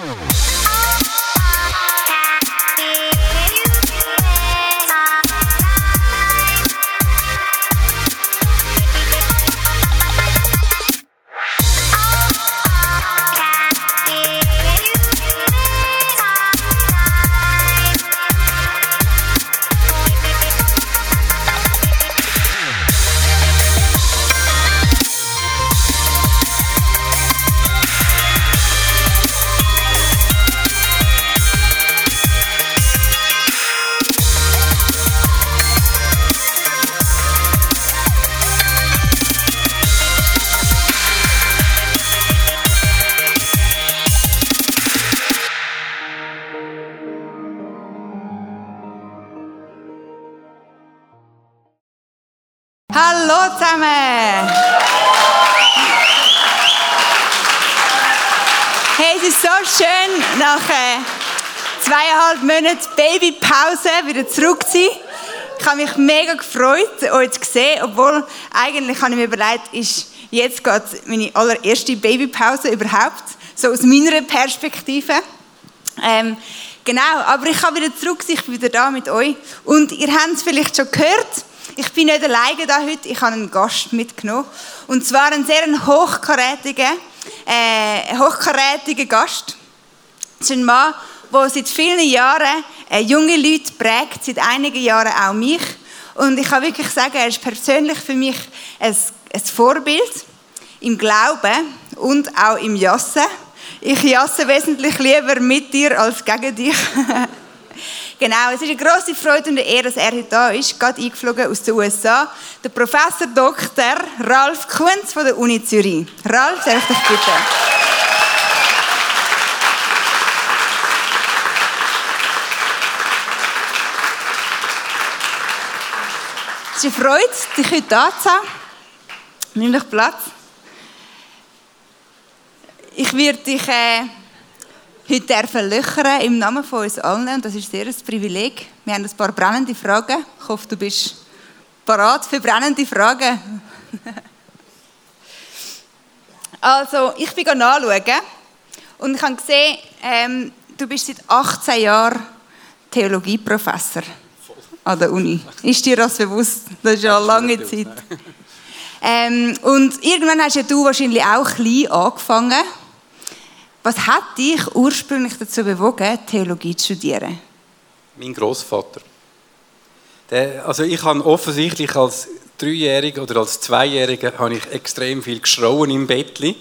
Música schön, nach äh, zweieinhalb Monaten Babypause wieder zurück zu sein. Ich habe mich mega gefreut, euch zu sehen, obwohl eigentlich habe ich mir überlegt, ist jetzt gerade meine allererste Babypause überhaupt, so aus meiner Perspektive. Ähm, genau, aber ich habe wieder zurück, ich bin wieder da mit euch. Und ihr habt es vielleicht schon gehört, ich bin nicht alleine da heute, ich habe einen Gast mitgenommen. Und zwar einen sehr hochkarätigen, äh, hochkarätigen Gast. Das ist ein Mann, der seit vielen Jahren äh, junge Leute prägt, seit einigen Jahren auch mich. Und ich kann wirklich sagen, er ist persönlich für mich ein, ein Vorbild im Glauben und auch im Jassen. Ich jasse wesentlich lieber mit dir als gegen dich. Genau, es ist eine große Freude und eine Ehre, dass er heute da ist, gerade eingeflogen aus den USA. Der Professor Dr. Ralf Kunz von der Uni Zürich. Ralf, darf ich dich bitte? Es ist eine Freude, dich heute da zu haben. Nimm dich Platz. Ich werde dich äh, heute löchern im Namen von uns allen. Und das ist sehr ein Privileg. Wir haben ein paar brennende Fragen. Ich hoffe, du bist parat für brennende Fragen. also, ich bin nachschauen und ich habe gesehen, ähm, du bist seit 18 Jahren Theologieprofessor an der Uni. Ist dir das bewusst? Das ist ja eine lange Zeit. Ähm, und irgendwann hast ja du wahrscheinlich auch klein angefangen was hat dich ursprünglich dazu bewogen, Theologie zu studieren? Mein Großvater. also ich habe offensichtlich als Dreijähriger oder als Zweijähriger habe ich extrem viel geschrauen im Bettli.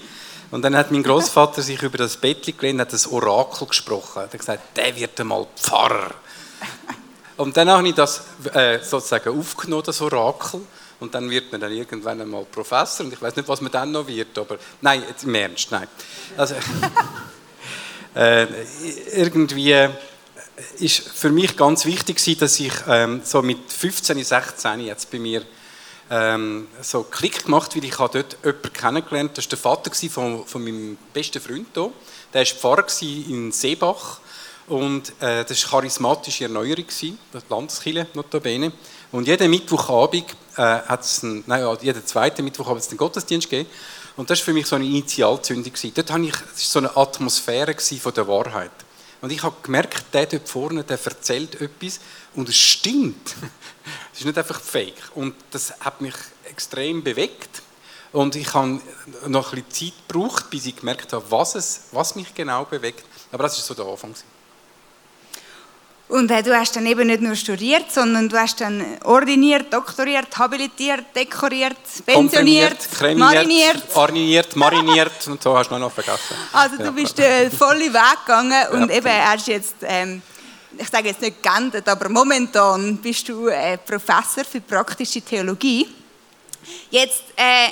Und dann hat mein Großvater sich über das Bettli gelehnt, hat das Orakel gesprochen. Er hat gesagt, der wird einmal Pfarrer. Und dann habe ich das äh, sozusagen aufgenommen, das Orakel. Und dann wird man dann irgendwann einmal Professor. Und ich weiß nicht, was man dann noch wird, aber nein, jetzt im Ernst, nein. Also, äh, irgendwie ist für mich ganz wichtig dass ich ähm, so mit 15, 16 jetzt bei mir ähm, so Klick gemacht, weil ich habe dort jemanden kennengelernt, das war der Vater von, von meinem besten Freund hier. Der war Pfarrer in Seebach und äh, das war charismatische Erneuerung, das Landeskirche notabene. Und jeden Mittwochabend äh, hat es, nein, jeden zweiten Mittwoch hat es den Gottesdienst gegeben. Und das war für mich so eine Initialzündung. Dort hatte ich, es war so eine Atmosphäre von der Wahrheit. Und ich habe gemerkt, der dort vorne, der erzählt etwas und es stimmt. Es ist nicht einfach fake. Und das hat mich extrem bewegt. Und ich habe noch ein bisschen Zeit gebraucht, bis ich gemerkt habe, was, es, was mich genau bewegt. Aber das war so der Anfang. Und äh, du hast dann eben nicht nur studiert, sondern du hast dann ordiniert, doktoriert, habilitiert, dekoriert, pensioniert, mariniert. Arniniert, mariniert und so hast du noch vergessen. Also du bist den vollen Weg gegangen und ja, eben hast jetzt, ähm, ich sage jetzt nicht geändert, aber momentan bist du äh, Professor für praktische Theologie. Jetzt äh,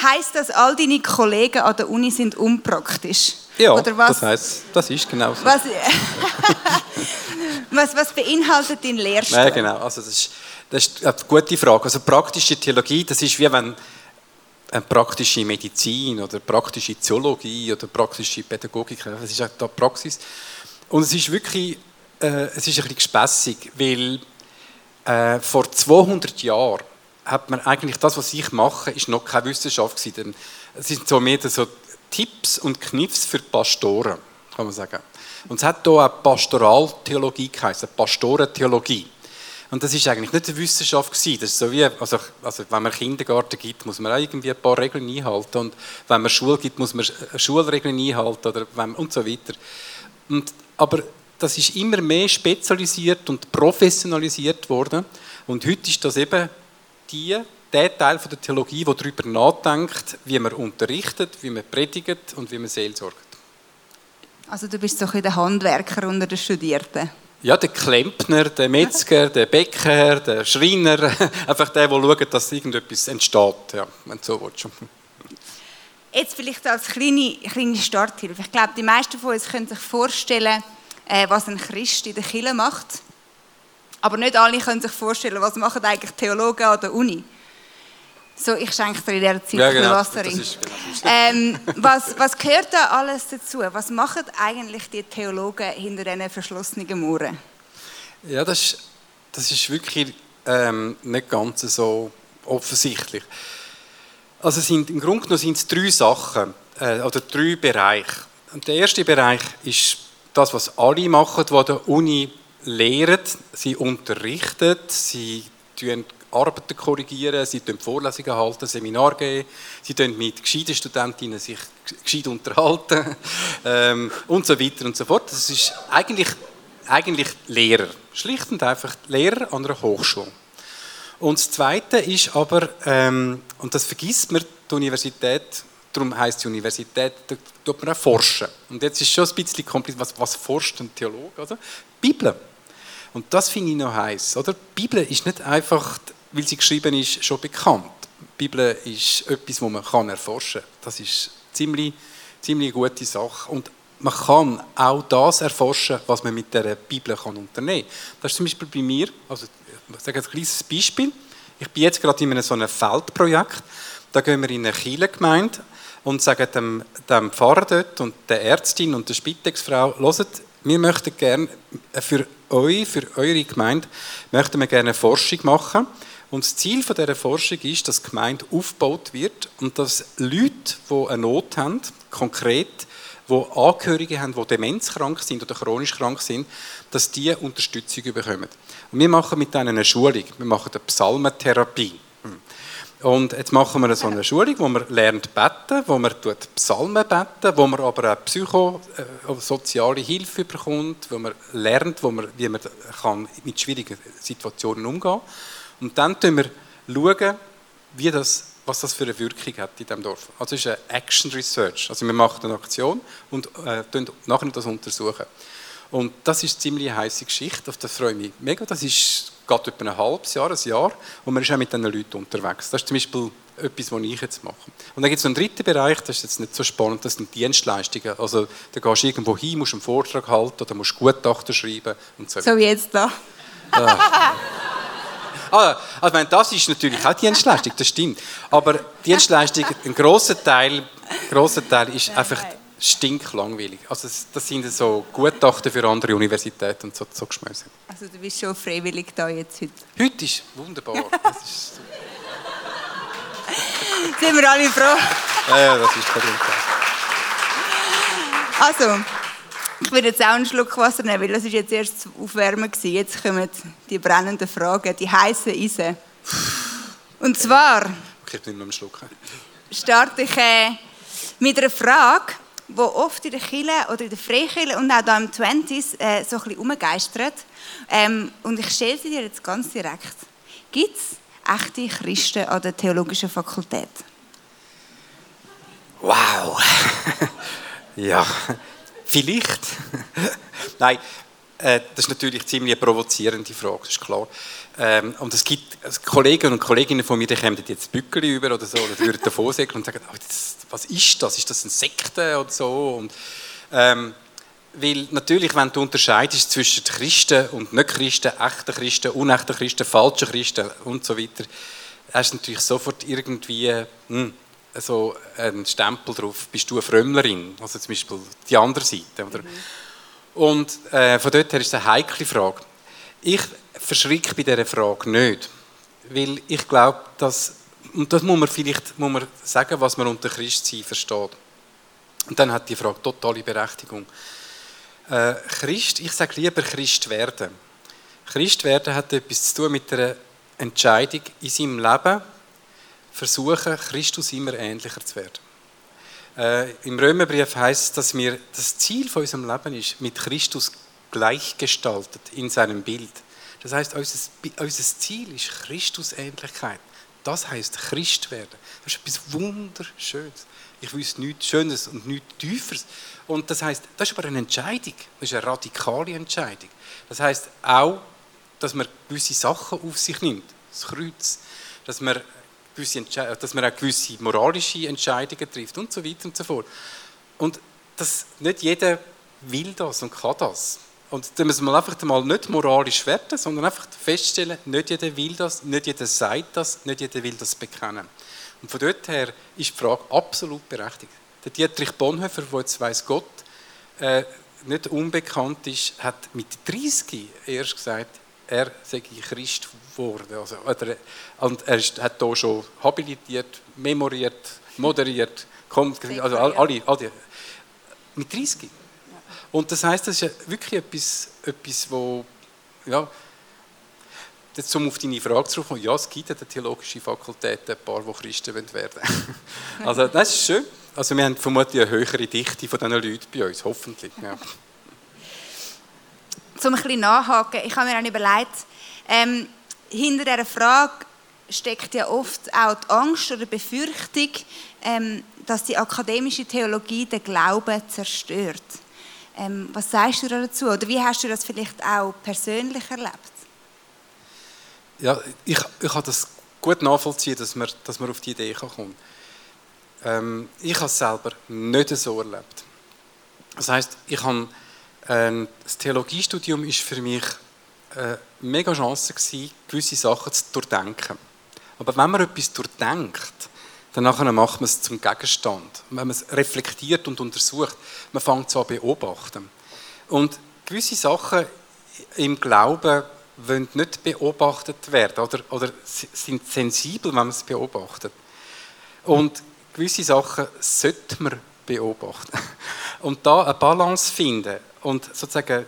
heißt das, all deine Kollegen an der Uni sind unpraktisch? Ja, das heißt, das ist genau so. Was, was, was beinhaltet dein Lehrstuhl? Ja, genau. Also das, ist, das ist eine gute Frage. Also praktische Theologie, das ist wie wenn eine praktische Medizin oder praktische Zoologie oder praktische Pädagogik, das ist auch die Praxis. Und es ist wirklich, äh, es ist ein bisschen gespässig, weil äh, vor 200 Jahren hat man eigentlich das, was ich mache, ist noch keine Wissenschaft gewesen. Es sind so mehr so Tipps und Kniffs für Pastoren. kann man sagen. Und es hat hier auch Pastoraltheologie geheißen, Pastorentheologie. Und das ist eigentlich nicht eine Wissenschaft gewesen. Das ist so wie, also, also wenn man Kindergarten gibt, muss man auch irgendwie ein paar Regeln einhalten. Und wenn man Schule gibt, muss man Schulregeln einhalten oder wenn, und so weiter. Und, aber das ist immer mehr spezialisiert und professionalisiert worden. Und heute ist das eben die, der Teil von der Theologie, der darüber nachdenkt, wie man unterrichtet, wie man predigt und wie man seelsorgt. Also du bist so ein der Handwerker unter den Studierten. Ja, der Klempner, der Metzger, der Bäcker, der Schreiner, einfach der, der schaut, dass irgendetwas entsteht, ja, wenn du so willst. Jetzt vielleicht als kleine, kleine Starthilfe. Ich glaube, die meisten von uns können sich vorstellen, äh, was ein Christ in der Kirche macht. Aber nicht alle können sich vorstellen, was machen eigentlich Theologen an der Uni. So, ich schenke dir in dieser Zeit ja, genau. Wasser in. Genau. Ähm, was, was gehört da alles dazu? Was machen eigentlich die Theologen hinter diesen verschlossenen Mauern? Ja, das ist, das ist wirklich ähm, nicht ganz so offensichtlich. Also sind, im Grunde genommen sind es drei Sachen äh, oder drei Bereiche. Und der erste Bereich ist das, was alle machen, die an der Uni lehren. Sie unterrichten, sie Arbeiten korrigieren, sie halten Vorlesungen halten, Seminar geben, sie sich mit gescheiten Studentinnen sich gescheit unterhalten ähm, und so weiter und so fort. Das ist eigentlich, eigentlich Lehrer, schlicht und einfach Lehrer an einer Hochschule. Und das Zweite ist aber, ähm, und das vergisst man, die Universität, darum heißt die Universität, da tut man auch forschen. Und jetzt ist schon ein bisschen kompliziert, was, was forscht ein Theologe? Also, Bibel. Und das finde ich noch heiß, oder? Die Bibel ist nicht einfach weil sie geschrieben ist, schon bekannt. Die Bibel ist etwas, das man kann erforschen kann. Das ist eine ziemlich, ziemlich gute Sache. Und man kann auch das erforschen, was man mit der Bibel kann unternehmen kann. Das ist zum Beispiel bei mir, also ich sage ein kleines Beispiel. Ich bin jetzt gerade in einem so einem Feldprojekt. Da gehen wir in eine Kirchengemeinde und sagen dem, dem Pfarrer dort und der Ärztin und der Spitexfrau, hört, wir möchten gerne für euch, für eure Gemeinde, möchten wir gerne Forschung machen und das Ziel von dieser Forschung ist, dass die Gemeinde aufgebaut wird und dass Leute, die eine Not haben, konkret, die Angehörige haben, die demenzkrank sind oder chronisch krank sind, dass die Unterstützung bekommen. Und wir machen mit ihnen eine Schulung. Wir machen eine Psalmentherapie. Und jetzt machen wir so eine Schulung, wo man lernt beten, wo man Psalmen beten, wo man aber auch psychosoziale äh, Hilfe bekommt, wo man lernt, wo man, wie man kann mit schwierigen Situationen umgehen kann. Und dann schauen wir, schauen, wie das, was das für eine Wirkung hat in diesem Dorf. Also es ist eine Action Research. Also wir machen eine Aktion und äh, nachher das untersuchen. Und das ist eine ziemlich heiße Geschichte, auf das freue ich mich mega. Das ist geht etwa ein halbes Jahr, ein Jahr und man ist auch mit diesen Leuten unterwegs. Das ist zum Beispiel etwas, was ich jetzt mache. Und dann gibt es noch einen dritten Bereich, das ist jetzt nicht so spannend, das sind Dienstleistungen. Also da gehst du irgendwo hin, musst einen Vortrag halten oder musst Gutachten schreiben und so. So wie jetzt da. Ah. Ah, also meine, das ist natürlich auch Dienstleistung, das stimmt. Aber Dienstleistung, ein grosser Teil, grosser Teil ist einfach stinklangweilig. Also das sind so Gutachten für andere Universitäten und so, so Geschmäuse. Also du bist schon freiwillig da jetzt heute? Heute ist wunderbar. Das ist sind wir alle froh? Ja, ja das ist kein Also, ich würde jetzt auch einen Schluck Wasser nehmen, weil das ist jetzt erst Aufwärmen gewesen. Jetzt kommen die brennenden Fragen, die heißen Eisen. Und zwar... Okay, ich nehme noch einen Schluck. Starte ich äh, mit einer Frage, die oft in der Kirche oder in der Freikirche und auch hier im Twenties äh, so ein bisschen umgeistert. Ähm, und ich stelle sie dir jetzt ganz direkt. Gibt es echte Christen an der Theologischen Fakultät? Wow! ja, Vielleicht. Nein, äh, das ist natürlich eine ziemlich provozierende Frage, das ist klar. Ähm, und es gibt Kollegen und Kolleginnen von mir, die kommen jetzt Bückeli über oder so, oder würden davor säckeln und sagen, das, was ist das? Ist das ein Sekte oder so? Und, ähm, weil natürlich, wenn du unterscheidest zwischen Christen und Nicht-Christen, echten Christen, unechten Christen, falschen Christen und so weiter, hast du natürlich sofort irgendwie, hm, so einen Stempel drauf, bist du eine Frömmlerin, also zum Beispiel die andere Seite. Oder? Mhm. Und äh, von dort her ist es eine heikle Frage. Ich verschrecke bei dieser Frage nicht, weil ich glaube, dass, und das muss man vielleicht muss man sagen, was man unter Christsein versteht. Und dann hat die Frage totale Berechtigung. Äh, Christ, ich sage lieber Christ werden. Christ werden hat etwas zu tun mit einer Entscheidung in seinem Leben, versuchen, Christus immer ähnlicher zu werden. Äh, Im Römerbrief heißt es, dass wir das Ziel von unserem Leben ist, mit Christus gleichgestaltet in seinem Bild. Das heißt, unser, unser Ziel ist Christusähnlichkeit. Das heißt Christ werden. Das ist etwas Wunderschönes. Ich wüsste nichts Schönes und nichts Tieferes. Und das heißt, das ist aber eine Entscheidung. Das ist eine radikale Entscheidung. Das heißt auch, dass man gewisse Sachen auf sich nimmt. Das Kreuz, dass man, dass man auch gewisse moralische Entscheidungen trifft und so weiter und so fort. Und das, nicht jeder will das und kann das. Und da müssen wir einfach mal nicht moralisch werten, sondern einfach feststellen, nicht jeder will das, nicht jeder sagt das, nicht jeder will das bekennen. Und von dort her ist die Frage absolut berechtigt. Der Dietrich Bonhoeffer, der jetzt weiss Gott äh, nicht unbekannt ist, hat mit 30 erst gesagt, er sei Christ geworden. Also, oder, und er ist, hat hier schon habilitiert, memoriert, moderiert, kommt, also alle, alle, mit 30. Und das heißt, das ist wirklich etwas, etwas wo, ja, jetzt um auf deine Frage zurückzukommen, ja, es gibt in der theologischen Fakultät ein paar, die Christen werden wollen. also das ist schön. Also wir haben vermutlich eine höhere Dichte von diesen Leuten bei uns, hoffentlich. Ja. Zum ein bisschen nachhaken, ich habe mir auch überlegt, ähm, hinter dieser Frage steckt ja oft auch die Angst oder die Befürchtung, ähm, dass die akademische Theologie den Glauben zerstört. Ähm, was sagst du dazu? Oder wie hast du das vielleicht auch persönlich erlebt? Ja, ich, ich kann das gut nachvollziehen, dass man, dass man auf die Idee kommt. Ähm, ich habe es selber nicht so erlebt. Das heißt, ich habe, das Theologiestudium ist für mich eine mega Chance gewesen, gewisse Sachen zu durchdenken. Aber wenn man etwas durchdenkt, dann macht man es zum Gegenstand. Wenn man es reflektiert und untersucht, man fängt so an beobachten. Und gewisse Sachen im Glauben wollen nicht beobachtet werden oder, oder sind sensibel, wenn man es beobachtet. Und gewisse Sachen sollte man beobachten. Und da eine Balance finden und sozusagen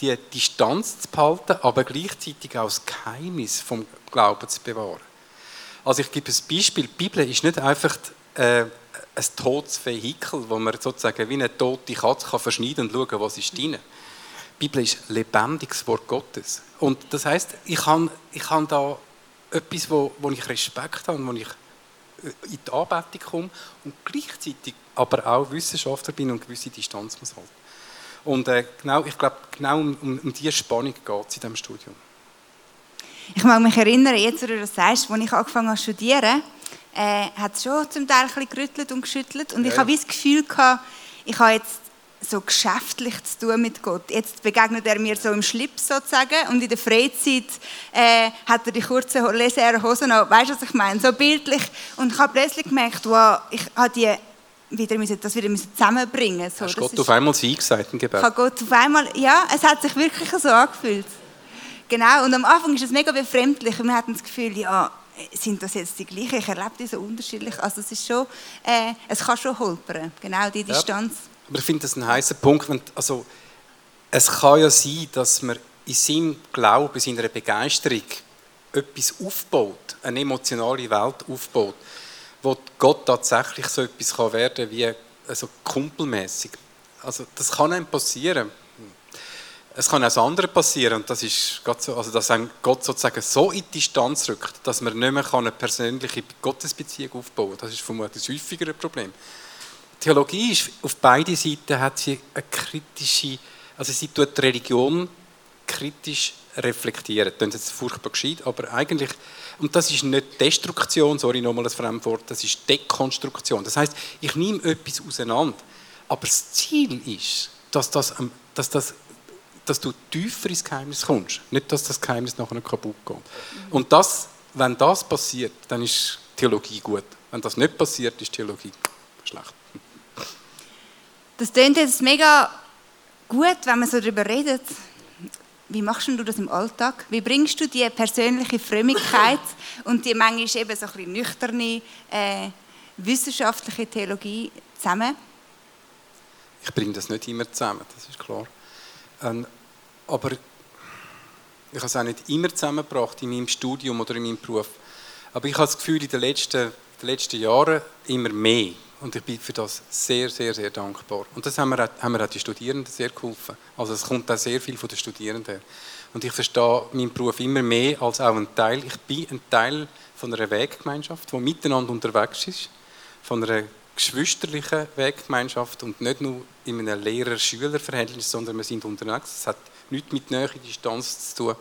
die Distanz zu behalten, aber gleichzeitig auch das Geheimnis vom Glauben zu bewahren. Also ich gebe ein Beispiel. Die Bibel ist nicht einfach äh, ein totes Vehikel, wo man sozusagen wie eine tote Katze kann verschneiden und schauen, was ist drin. Die Bibel ist lebendiges Wort Gottes. Und das heißt, ich habe ich habe da etwas, wo, wo ich Respekt habe, wo ich äh, in die Anbetung komme und gleichzeitig aber auch Wissenschaftler bin und gewisse Distanz muss halten. Und äh, genau, ich glaube, genau um, um, um diese Spannung geht es in diesem Studium. Ich mag mich erinnern, jetzt, wo du das sagst, als ich angefangen habe zu studieren, äh, hat es schon zum Teil ein bisschen gerüttelt und geschüttelt. Und ja. ich habe das Gefühl gehabt, ich habe jetzt so geschäftlich zu tun mit Gott. Jetzt begegnet er mir so im Schlips sozusagen und in der Freizeit äh, hat er die kurzen Lesehosen an. Weißt du, was ich meine? So bildlich. Und ich habe plötzlich gemerkt, wow, ich habe die wieder müssen, das wieder müssen zusammenbringen. So, Hast Gott auf einmal Sie gesagt im Gebet? Gott auf einmal, ja, es hat sich wirklich so angefühlt. Genau, und am Anfang ist es mega befremdlich. Wir hatten das Gefühl, ja, sind das jetzt die gleichen? Ich erlebe die so unterschiedlich. Also es ist schon, äh, es kann schon holpern, genau, die Distanz. Ja, aber ich finde das ein heißer Punkt. Wenn, also, es kann ja sein, dass man in seinem Glauben, in seiner Begeisterung etwas aufbaut, eine emotionale Welt aufbaut, wo Gott tatsächlich so etwas kann werden wie also kumpelmäßig. Also das kann einem passieren. Es kann auch das andere passieren und das ist so, also dass Gott sozusagen so in die Distanz rückt, dass man nicht mehr eine persönliche Gottesbeziehung aufbauen kann. Das ist vermutlich ein häufigeres Problem. Theologie ist auf beide Seiten hat sie eine kritische, also sie tut die Religion kritisch reflektieren. Das ist jetzt furchtbar gescheit, aber eigentlich, und das ist nicht Destruktion, sorry nochmal das Fremdwort, das ist Dekonstruktion. Das heißt, ich nehme etwas auseinander, aber das Ziel ist, dass das, dass das dass du tiefer ins Geheimnis kommst. Nicht, dass das Geheimnis nachher kaputt geht. Und das, wenn das passiert, dann ist Theologie gut. Wenn das nicht passiert, ist Theologie schlecht. Das klingt jetzt mega gut, wenn man so darüber redet. Wie machst du das im Alltag? Wie bringst du die persönliche Frömmigkeit und die manchmal eben so ein bisschen nüchterne äh, wissenschaftliche Theologie zusammen? Ich bringe das nicht immer zusammen, das ist klar. Ähm, aber ich habe es auch nicht immer zusammengebracht in meinem Studium oder in meinem Beruf. Aber ich habe das Gefühl, in den letzten, den letzten Jahren immer mehr. Und ich bin für das sehr, sehr, sehr dankbar. Und das haben auch, haben mir auch die Studierenden sehr geholfen. Also es kommt auch sehr viel von den Studierenden. Und ich verstehe meinen Beruf immer mehr als auch ein Teil. Ich bin ein Teil von einer Weggemeinschaft, die miteinander unterwegs ist. Von einer geschwisterlichen Weggemeinschaft und nicht nur in einem Lehrer-Schüler-Verhältnis, sondern wir sind unterwegs. Es hat nichts mit Nähe Distanz zu tun,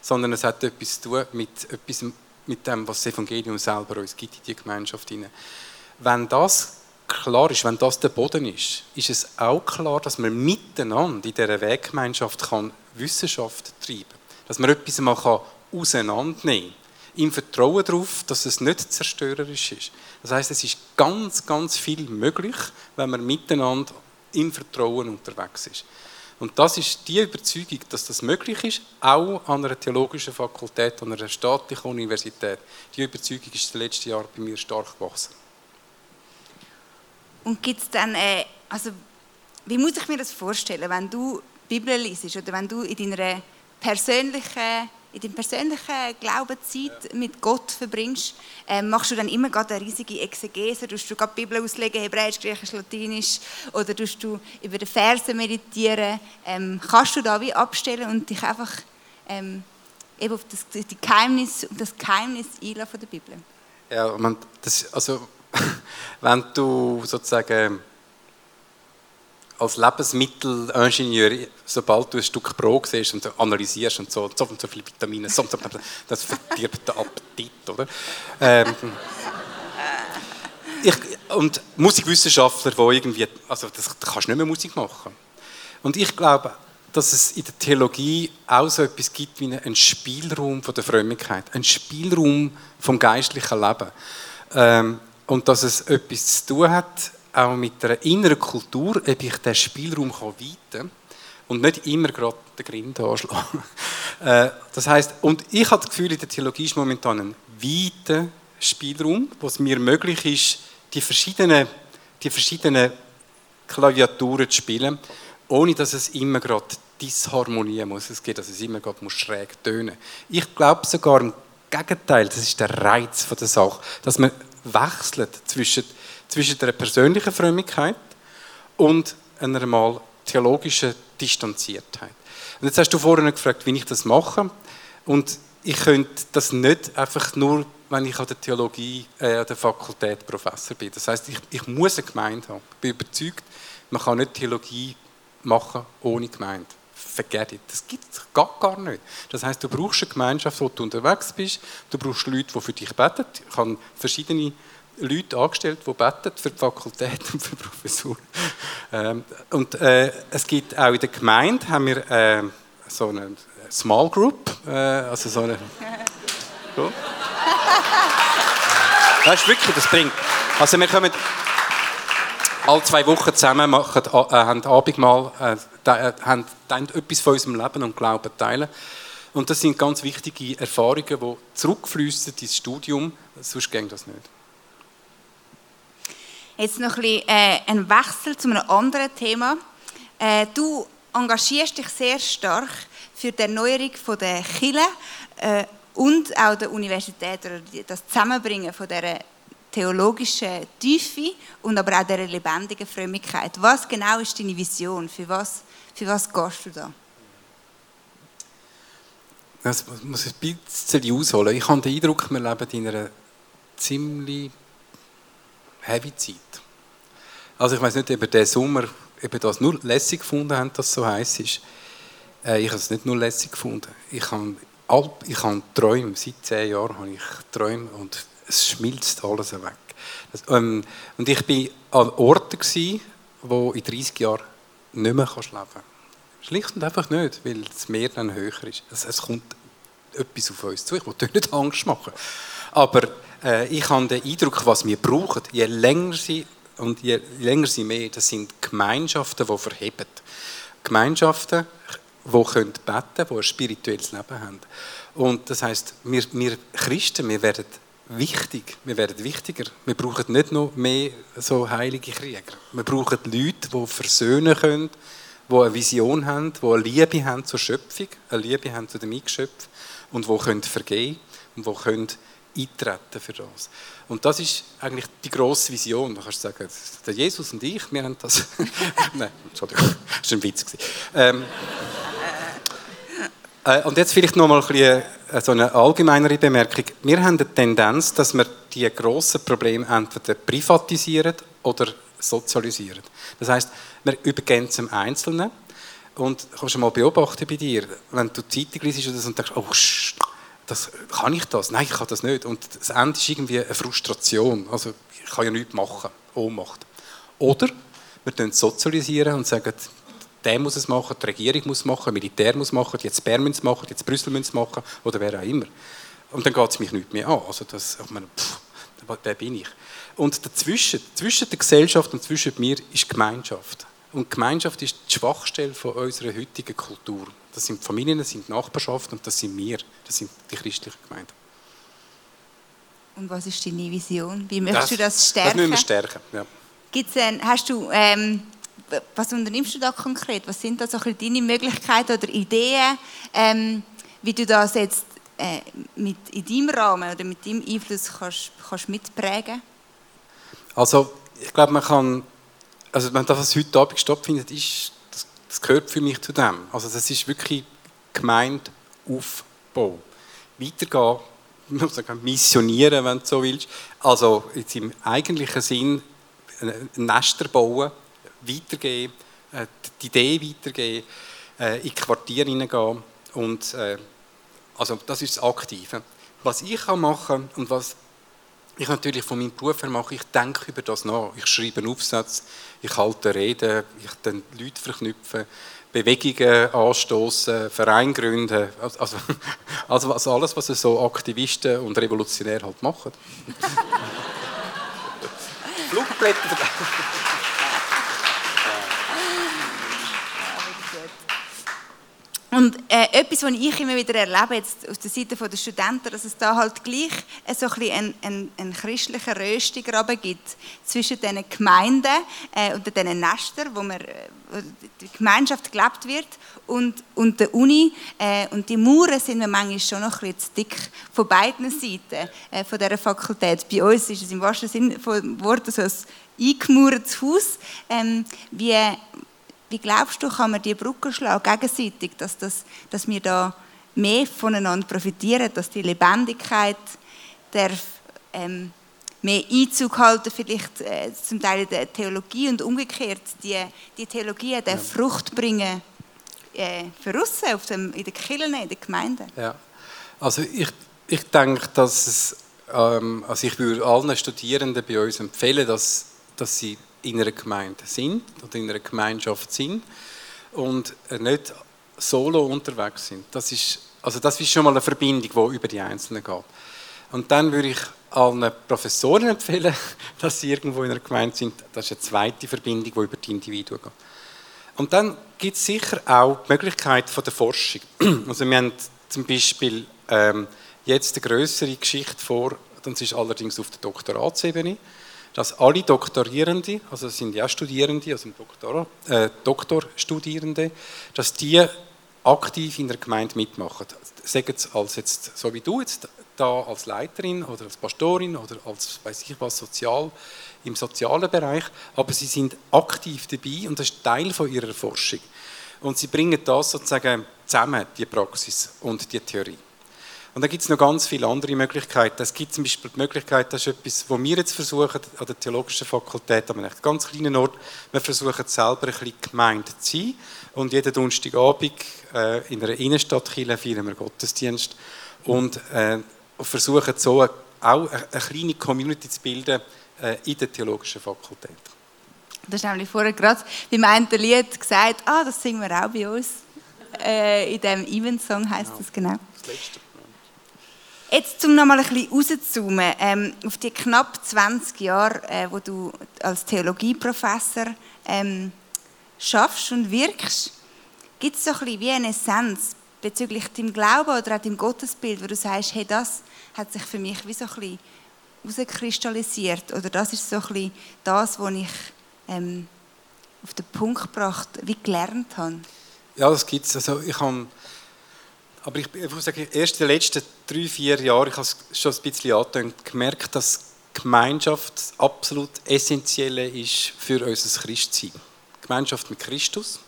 sondern es hat etwas zu tun mit, etwas, mit dem, was das Evangelium selber uns gibt in die Gemeinschaft hinein. Wenn das klar ist, wenn das der Boden ist, ist es auch klar, dass man miteinander in dieser Weggemeinschaft kann Wissenschaft treiben kann. Dass man etwas mal auseinandernehmen kann. Im Vertrauen darauf, dass es nicht zerstörerisch ist. Das heißt, es ist ganz, ganz viel möglich, wenn man miteinander im Vertrauen unterwegs ist. Und das ist die Überzeugung, dass das möglich ist, auch an einer theologischen Fakultät, an einer staatlichen Universität. Die Überzeugung ist in den letzten Jahren bei mir stark gewachsen. Und gibt es dann, äh, also wie muss ich mir das vorstellen, wenn du Bibel liest oder wenn du in deiner persönlichen, in deinem persönlichen Glaubenszeit ja. mit Gott verbringst, äh, machst du dann immer gerade eine riesige Exegese, tust du gerade die Bibel auslegen, Hebräisch, Griechisch, Latinisch, oder tust du über die Verse meditieren, ähm, kannst du da wie abstellen und dich einfach ähm, eben auf das, die Geheimnis, auf das Geheimnis einlassen von der Bibel? Ja, man, das, also wenn du sozusagen als Lebensmittelingenieur, sobald du ein Stück Brot siehst und analysierst und so, so und so viele Vitamine, so, so, das verdirbt den Appetit, oder? Ähm, ich, und Musikwissenschaftler, die irgendwie, also das, da kannst du nicht mehr Musik machen. Und ich glaube, dass es in der Theologie auch so etwas gibt wie einen Spielraum von der Frömmigkeit, einen Spielraum vom geistlichen Leben. Ähm, und dass es etwas zu tun hat, auch mit einer inneren Kultur, ob ich diesen Spielraum weiten kann und nicht immer gerade den Grind anschlagen. Äh, das heißt, und ich habe das Gefühl, in der Theologie ist momentan ein weiter Spielraum, wo es mir möglich ist, die verschiedenen, die verschiedenen Klaviaturen zu spielen, ohne dass es immer gerade disharmonieren muss. Es geht, dass es immer gerade schräg tönen Ich glaube sogar im Gegenteil, das ist der Reiz von der Sache, dass man wechselt zwischen, zwischen der persönlichen Frömmigkeit und einer mal theologischen Distanziertheit. Und jetzt hast du vorhin gefragt, wie ich das mache. Und ich könnte das nicht einfach nur, wenn ich an der Theologie, äh, an der Fakultät Professor bin. Das heißt, ich, ich muss eine Gemeinde haben. Ich bin überzeugt, man kann nicht Theologie machen ohne Gemeinde forget it. Das gibt es gar, nicht. Das heißt, du brauchst eine Gemeinschaft, wo du unterwegs bist. Du brauchst Leute, die für dich beten. Ich habe verschiedene Leute angestellt, die beten für die Fakultät und für die Professur. Ähm, und äh, es gibt auch in der Gemeinde haben wir äh, so eine Small Group, äh, also so eine. So. Das ist wirklich, das bringt. Also wir kommen alle zwei Wochen zusammen machen, äh, haben Abendmahl, äh, haben, haben etwas von unserem Leben und Glauben teilen. Und das sind ganz wichtige Erfahrungen, die zurückfließen ins Studium, sonst geht das nicht. Jetzt noch ein, bisschen, äh, ein Wechsel zu einem anderen Thema. Äh, du engagierst dich sehr stark für die Erneuerung der Kirche äh, und auch der Universität oder das Zusammenbringen von dieser theologischen Tiefe und aber auch dieser lebendigen Frömmigkeit. Was genau ist deine Vision? Für was, für was gehst du da? Das muss ich ein bisschen ausholen. Ich habe den Eindruck, wir leben in einer ziemlich heavy Zeit. Also ich weiß nicht, ob diesen Sommer ob das nur lässig gefunden habt, dass es so heiß ist. Äh, ich habe es nicht nur lässig gefunden. Ich habe, ich habe Träume, seit zehn Jahren habe ich Träume und es schmilzt alles weg. Das, ähm, und ich war an Orten, gewesen, wo in 30 Jahren nicht mehr leben kannst. Schlicht und einfach nicht, weil das Meer dann höher ist. Es, es kommt etwas auf uns zu. Ich will nicht Angst machen. Aber äh, ich habe den Eindruck, was wir brauchen, je länger sie und je länger sie mehr, das sind Gemeinschaften, die verheben. Gemeinschaften, die beten können, die ein spirituelles Leben haben. Und das heißt, wir, wir Christen, wir werden wichtig. Wir werden wichtiger. Wir brauchen nicht noch mehr so heilige Krieger. Wir brauchen Leute, die versöhnen können, die eine Vision haben, die eine Liebe haben zur Schöpfung, eine Liebe haben zu dem Mitgeschöpf und die können vergeben und die können eintreten für das. Und das ist eigentlich die grosse Vision. Da kannst du sagen, der Jesus und ich, wir haben das. Nein, Entschuldigung, das war ein Witz. Ähm, äh, und jetzt vielleicht noch mal ein äh, so eine allgemeinere Bemerkung. Wir haben die Tendenz, dass wir die grossen Probleme entweder privatisieren oder sozialisieren. Das heißt, wir übergeben es dem Einzelnen. Und kannst du mal beobachten bei dir, wenn du Zeitung liest und denkst, oh, das, kann ich das? Nein, ich kann das nicht. Und das Ende ist irgendwie eine Frustration. Also ich kann ja nichts machen. Ohnmacht. Oder wir sozialisieren und sagen, der muss es machen, die Regierung muss es machen, das Militär muss es machen, jetzt Bern müssen es machen, jetzt Brüssel müssen es machen oder wer auch immer. Und dann geht es mich nicht mehr an. Also das, ich meine, pff, wer bin ich? Und dazwischen, zwischen der Gesellschaft und zwischen mir ist Gemeinschaft. Und Gemeinschaft ist die Schwachstelle von unserer heutigen Kultur. Das sind Familien, das sind die Nachbarschaft und das sind wir, das sind die christlichen Gemeinden. Und was ist deine Vision? Wie möchtest das, du das stärken? Das müssen wir stärken, ja. Gibt's ein, hast du, ähm, was unternimmst du da konkret? Was sind da so deine Möglichkeiten oder Ideen, ähm, wie du das jetzt äh, mit, in deinem Rahmen oder mit deinem Einfluss kannst, kannst mitprägen? Also ich glaube, man kann, also wenn das, was heute Abend stattfindet, ist, das, das gehört für mich zu dem. Also das ist wirklich Gemeindeaufbau. Weitergehen, missionieren, wenn du so willst. Also jetzt im eigentlichen Sinn ein Nester bauen, weitergeben, äh, die Idee weitergeben, äh, in Quartiere hineingehen und äh, also das ist das Aktive. Was ich machen kann und was ich natürlich von meinem Beruf her mache, ich denke über das nach. Ich schreibe einen Aufsatz, ich halte Reden, ich dann Leute verknüpfen, Bewegungen anstoßen, Vereine gründen, also, also, also alles, was so Aktivisten und Revolutionäre halt machen. Flugblätter. Und äh, etwas, was ich immer wieder erlebe, jetzt aus der Seite der Studenten, dass es da halt gleich so ein einen, einen, christlichen Röstigraben gibt zwischen den Gemeinden äh, und den Nestern, wo, man, wo die Gemeinschaft gelebt wird, und, und der Uni. Äh, und die Mauern sind mir manchmal schon noch ein bisschen zu dick von beiden Seiten äh, von dieser Fakultät. Bei uns ist es im wahrsten Sinne des Wortes so ein eingemauertes Haus. Ähm, wie wie glaubst du, kann man die Brücke schlagen, gegenseitig, dass, das, dass wir da mehr voneinander profitieren, dass die Lebendigkeit darf, ähm, mehr Einzug halten, vielleicht äh, zum Teil in der Theologie und umgekehrt, die, die Theologie ja. Frucht bringen äh, für uns, auf dem, in den Kirchen, in den Gemeinden. Ja, also ich, ich denke, dass es, ähm, also ich würde allen Studierenden bei uns empfehlen, dass, dass sie in einer Gemeinde sind oder in einer Gemeinschaft sind und nicht solo unterwegs sind. Das ist, also das ist schon mal eine Verbindung, die über die Einzelnen geht. Und dann würde ich allen Professoren empfehlen, dass sie irgendwo in einer Gemeinde sind. Das ist eine zweite Verbindung, die über die Individuen geht. Und dann gibt es sicher auch die Möglichkeit von der Forschung. Also wir haben zum Beispiel ähm, jetzt eine größere Geschichte vor, das ist allerdings auf der Doktoratsebene dass alle Doktorierende, also das sind ja Studierende, also Doktor, äh, Doktorstudierende, dass die aktiv in der Gemeinde mitmachen. Sagen sie als jetzt, so wie du jetzt da als Leiterin oder als Pastorin oder als, weiß ich was, sozial, im sozialen Bereich, aber sie sind aktiv dabei und das ist Teil von ihrer Forschung. Und sie bringen das sozusagen zusammen, die Praxis und die Theorie. Und dann gibt es noch ganz viele andere Möglichkeiten. Es gibt zum Beispiel die Möglichkeit, das ist etwas, was wir jetzt versuchen an der Theologischen Fakultät, an einem ganz kleinen Ort, wir versuchen selber ein bisschen gemeint zu sein. Und jeden Donnerstagabend äh, in einer Innenstadtkirche feiern wir Gottesdienst und äh, versuchen so auch eine, eine kleine Community zu bilden äh, in der Theologischen Fakultät. Du hast nämlich vorher gerade beim einen Lied gesagt, ah, das singen wir auch bei uns. Äh, in dem Event-Song heisst genau. das genau. Das letzte. Jetzt, um noch mal ein bisschen rauszuzoomen, ähm, auf die knapp 20 Jahre, äh, wo du als Theologieprofessor ähm, schaffst und wirkst, gibt es so ein bisschen wie eine Essenz bezüglich deinem Glauben oder auch deinem Gottesbild, wo du sagst, hey, das hat sich für mich wie so ein bisschen herauskristallisiert oder das ist so ein bisschen das, was ich ähm, auf den Punkt gebracht, wie gelernt habe? Ja, das gibt es. Also ich habe, aber ich, ich muss sagen, erst in den letzten drei, vier Jahren, ich habe es schon ein bisschen angetönt, gemerkt, dass Gemeinschaft absolut Essentielle ist für unser Christsein. Gemeinschaft mit Christus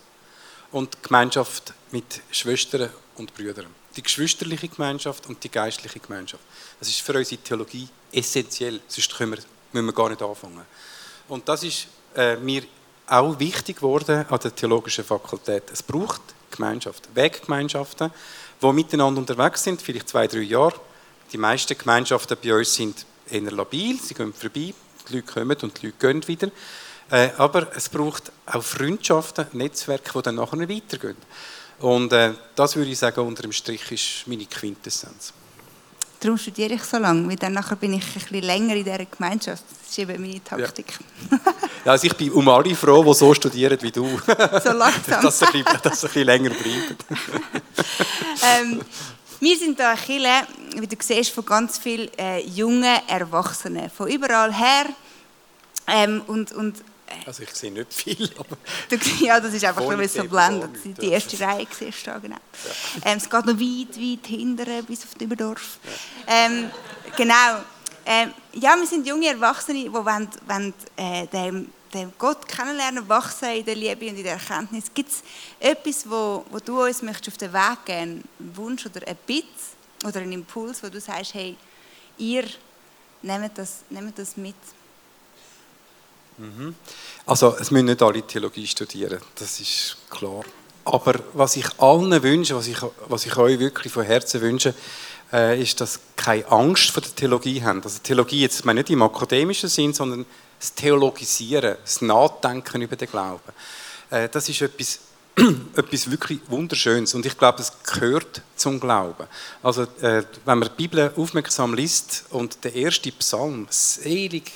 und Gemeinschaft mit Schwestern und Brüdern. Die geschwisterliche Gemeinschaft und die geistliche Gemeinschaft. Das ist für unsere Theologie essentiell, sonst können wir, müssen wir gar nicht anfangen. Und das ist äh, mir auch wichtig geworden an der theologischen Fakultät. Es braucht Gemeinschaft, Weggemeinschaften, die miteinander unterwegs sind, vielleicht zwei, drei Jahre. Die meisten Gemeinschaften bei uns sind eher labil, sie gehen vorbei, die Leute kommen und die Leute gehen wieder. Äh, aber es braucht auch Freundschaften, Netzwerke, die dann nachher weitergehen. Und äh, das würde ich sagen, unter dem Strich ist meine Quintessenz. Darum studiere ich so lange, weil dann nachher bin ich ein bisschen länger in dieser Gemeinschaft. Das ist eben meine Taktik. Ja. ja also ich bin um alle froh, die so studieren wie du. So langsam. dass, sie ein bisschen, dass sie ein bisschen länger bleiben. ähm, wir sind hier Chile, wie du siehst, von ganz vielen äh, jungen Erwachsenen, von überall her. Ähm, und, und also ich sehe nicht viel, aber... ja, das ist einfach nur, weil so blendet. Die erste Reihe siehst du genau. Ja. Ähm, es geht noch weit, weit hinten, bis auf den Überdorf. Ja. Ähm, genau. Ähm, ja, wir sind junge Erwachsene, die wollen, wollen äh, den, den Gott kennenlernen, wachsen in der Liebe und in der Erkenntnis. Gibt es etwas, wo, wo du uns möchtest auf den Weg geben einen Wunsch oder ein Bitt oder einen Impuls, wo du sagst, hey, ihr nehmt das, nehmt das mit? Also es müssen nicht alle Theologie studieren, das ist klar. Aber was ich allen wünsche, was ich, was ich euch wirklich von Herzen wünsche, äh, ist, dass keine Angst vor der Theologie haben. Also Theologie jetzt meine nicht im akademischen Sinn, sondern das Theologisieren, das Nachdenken über den Glauben. Äh, das ist etwas, etwas wirklich Wunderschönes und ich glaube, es gehört zum Glauben. Also äh, wenn man die Bibel aufmerksam liest und der erste Psalm, selig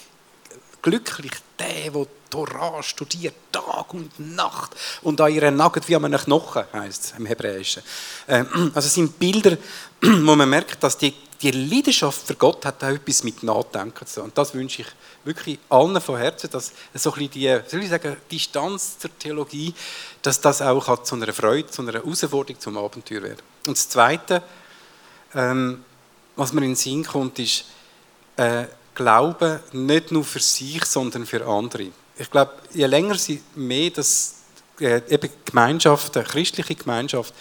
glücklich der, der Torah studiert, Tag und Nacht und an ihren Nagel wie an einem Knochen, heisst es im Hebräischen. Ähm, also es sind Bilder, wo man merkt, dass die, die Leidenschaft für Gott hat auch etwas mit Nachdenken zu tun. Und das wünsche ich wirklich allen von Herzen, dass so ein bisschen die, soll ich sagen, Distanz zur Theologie, dass das auch zu einer Freude, zu einer Herausforderung, zum Abenteuer wird. Und das Zweite, ähm, was mir in den Sinn kommt, ist, äh, Glauben nicht nur für sich, sondern für andere. Ich glaube, je länger sie mehr das äh, eben Gemeinschaft, eine christliche Gemeinschaft,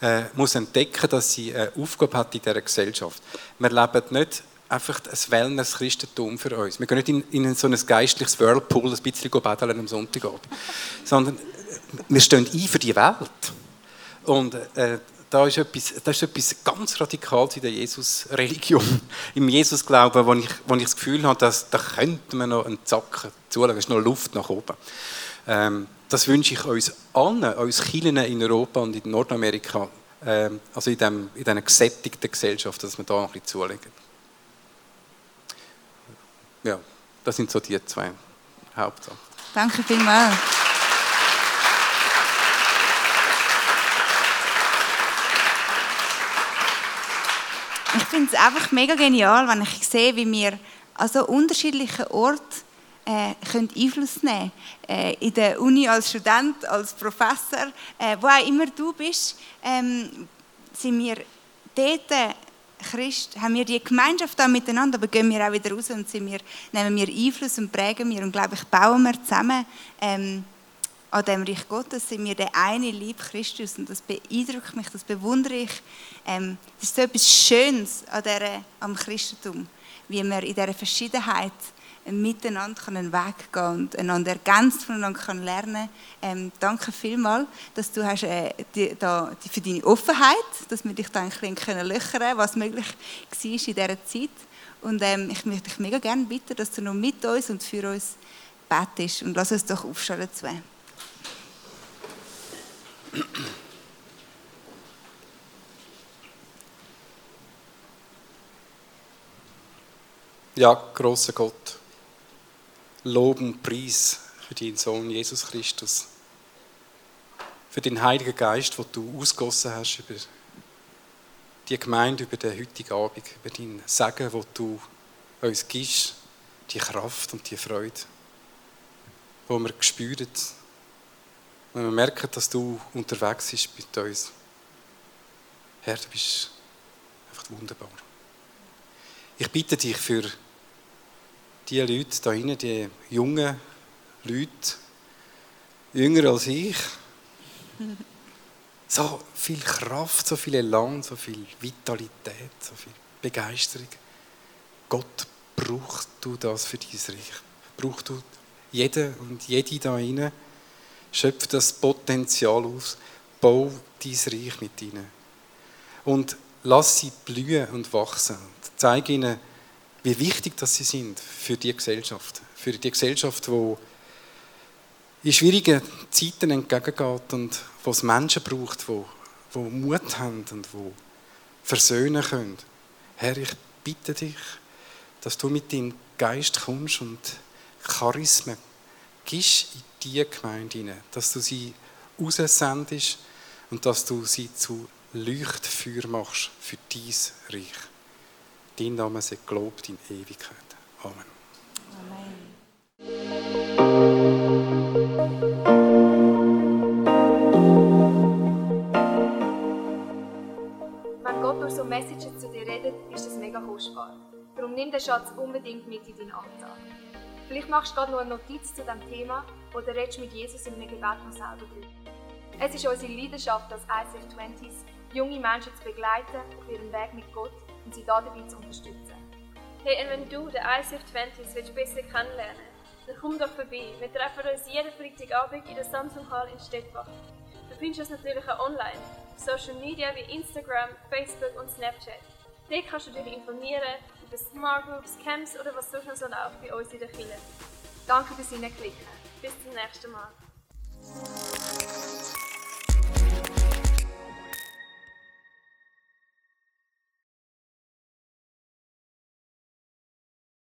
äh, muss entdecken, dass sie eine Aufgabe hat in dieser Gesellschaft. Wir leben nicht einfach ein Wellness-Christentum für uns. Wir gehen nicht in, in so ein geistliches Whirlpool ein bisschen betteln am Sonntagabend, sondern wir stehen ein für die Welt. Und äh, da ist etwas, das ist etwas ganz Radikales in der Jesus-Religion, im Jesus-Glauben, wo ich, wo ich das Gefühl habe, dass, da könnte man noch einen Zacken zulassen, es ist noch Luft nach oben. Ähm, das wünsche ich uns allen, uns Kirchen in Europa und in Nordamerika, ähm, also in, dem, in dieser gesättigten Gesellschaft, dass wir da noch ein bisschen zulegen. Ja, das sind so die zwei Hauptsachen. Danke vielmals. Finde es einfach mega genial, wenn ich sehe, wie wir an so unterschiedlichen Orten äh, können Einfluss nehmen. Äh, In der Uni als Student, als Professor, äh, wo auch immer du bist, ähm, sind wir dort Christ, haben wir die Gemeinschaft da miteinander, aber gehen wir auch wieder raus und sind wir, nehmen wir Einfluss und prägen wir und glaube ich, bauen wir zusammen ähm, an dem Reich Gottes sind wir der eine Lieb Christus und das beeindruckt mich, das bewundere ich. Ähm, das ist so etwas Schönes an der, am Christentum, wie wir in dieser Verschiedenheit miteinander einen Weg gehen und einander ergänzt voneinander kann lernen ähm, Danke vielmals, dass du hast, äh, die, da, die, für deine Offenheit, dass wir dich da ein bisschen können löchern was möglich war in dieser Zeit. Und ähm, ich möchte dich mega gerne bitten, dass du noch mit uns und für uns betest. Und lass uns doch aufstehen zwei. Ja, großer Gott, Lob und Preis für deinen Sohn Jesus Christus, für den Heiligen Geist, den du ausgossen hast über die Gemeinde, über den heutigen Abend, über dein Segen, wo du uns gibst, die Kraft und die Freude, wo wir spüren, Und wir merken, dass du unterwegs bist mit uns. Herr, du bist einfach wunderbar. Ich bitte dich für die Leute da hinten, die jungen Leute, jünger als ich, so viel Kraft, so viel Elan, so viel Vitalität, so viel Begeisterung. Gott, brauchst du das für dein Reich? Brauchst du jeden und jede da rein? Schöpfe das Potenzial aus, bau dein Reich mit ihnen. Und lass sie blühen und wachsen. Zeige ihnen, wie wichtig das sie sind für die Gesellschaft. Für die Gesellschaft, die in schwierigen Zeiten entgegengeht und wo es Menschen braucht, die, die Mut haben und die versöhnen können. Herr, ich bitte dich, dass du mit deinem Geist kommst und Charismen gibst in diese Gemeinde hinein, dass du sie raussendest und dass du sie zu Leuchtfeuer machst für dein Reich. Dein Name sei gelobt in Ewigkeit. Amen. Gott durch so Messages zu dir redet, ist das mega kostbar. Darum nimm den Schatz unbedingt mit in deinen Alltag. Vielleicht machst du gerade noch eine Notiz zu diesem Thema oder redest mit Jesus in einem Gebet noch selber drüber. Es ist unsere Leidenschaft als ICF 20s, junge Menschen zu begleiten auf ihrem Weg mit Gott und sie dabei zu unterstützen. Hey, und wenn du den ICF 20s willst besser kennenlernen dann komm doch vorbei. Wir treffen uns jeden Freitagabend in der Samsung Hall in Stettbach. Du findest uns natürlich auch online, auf Social Media wie Instagram, Facebook und Snapchat. Dort kannst du dich informieren über Smart Groups, Camps oder was sonst noch so bei uns in der Kirche. Danke fürs Hineinklicken. Bis zum nächsten Mal.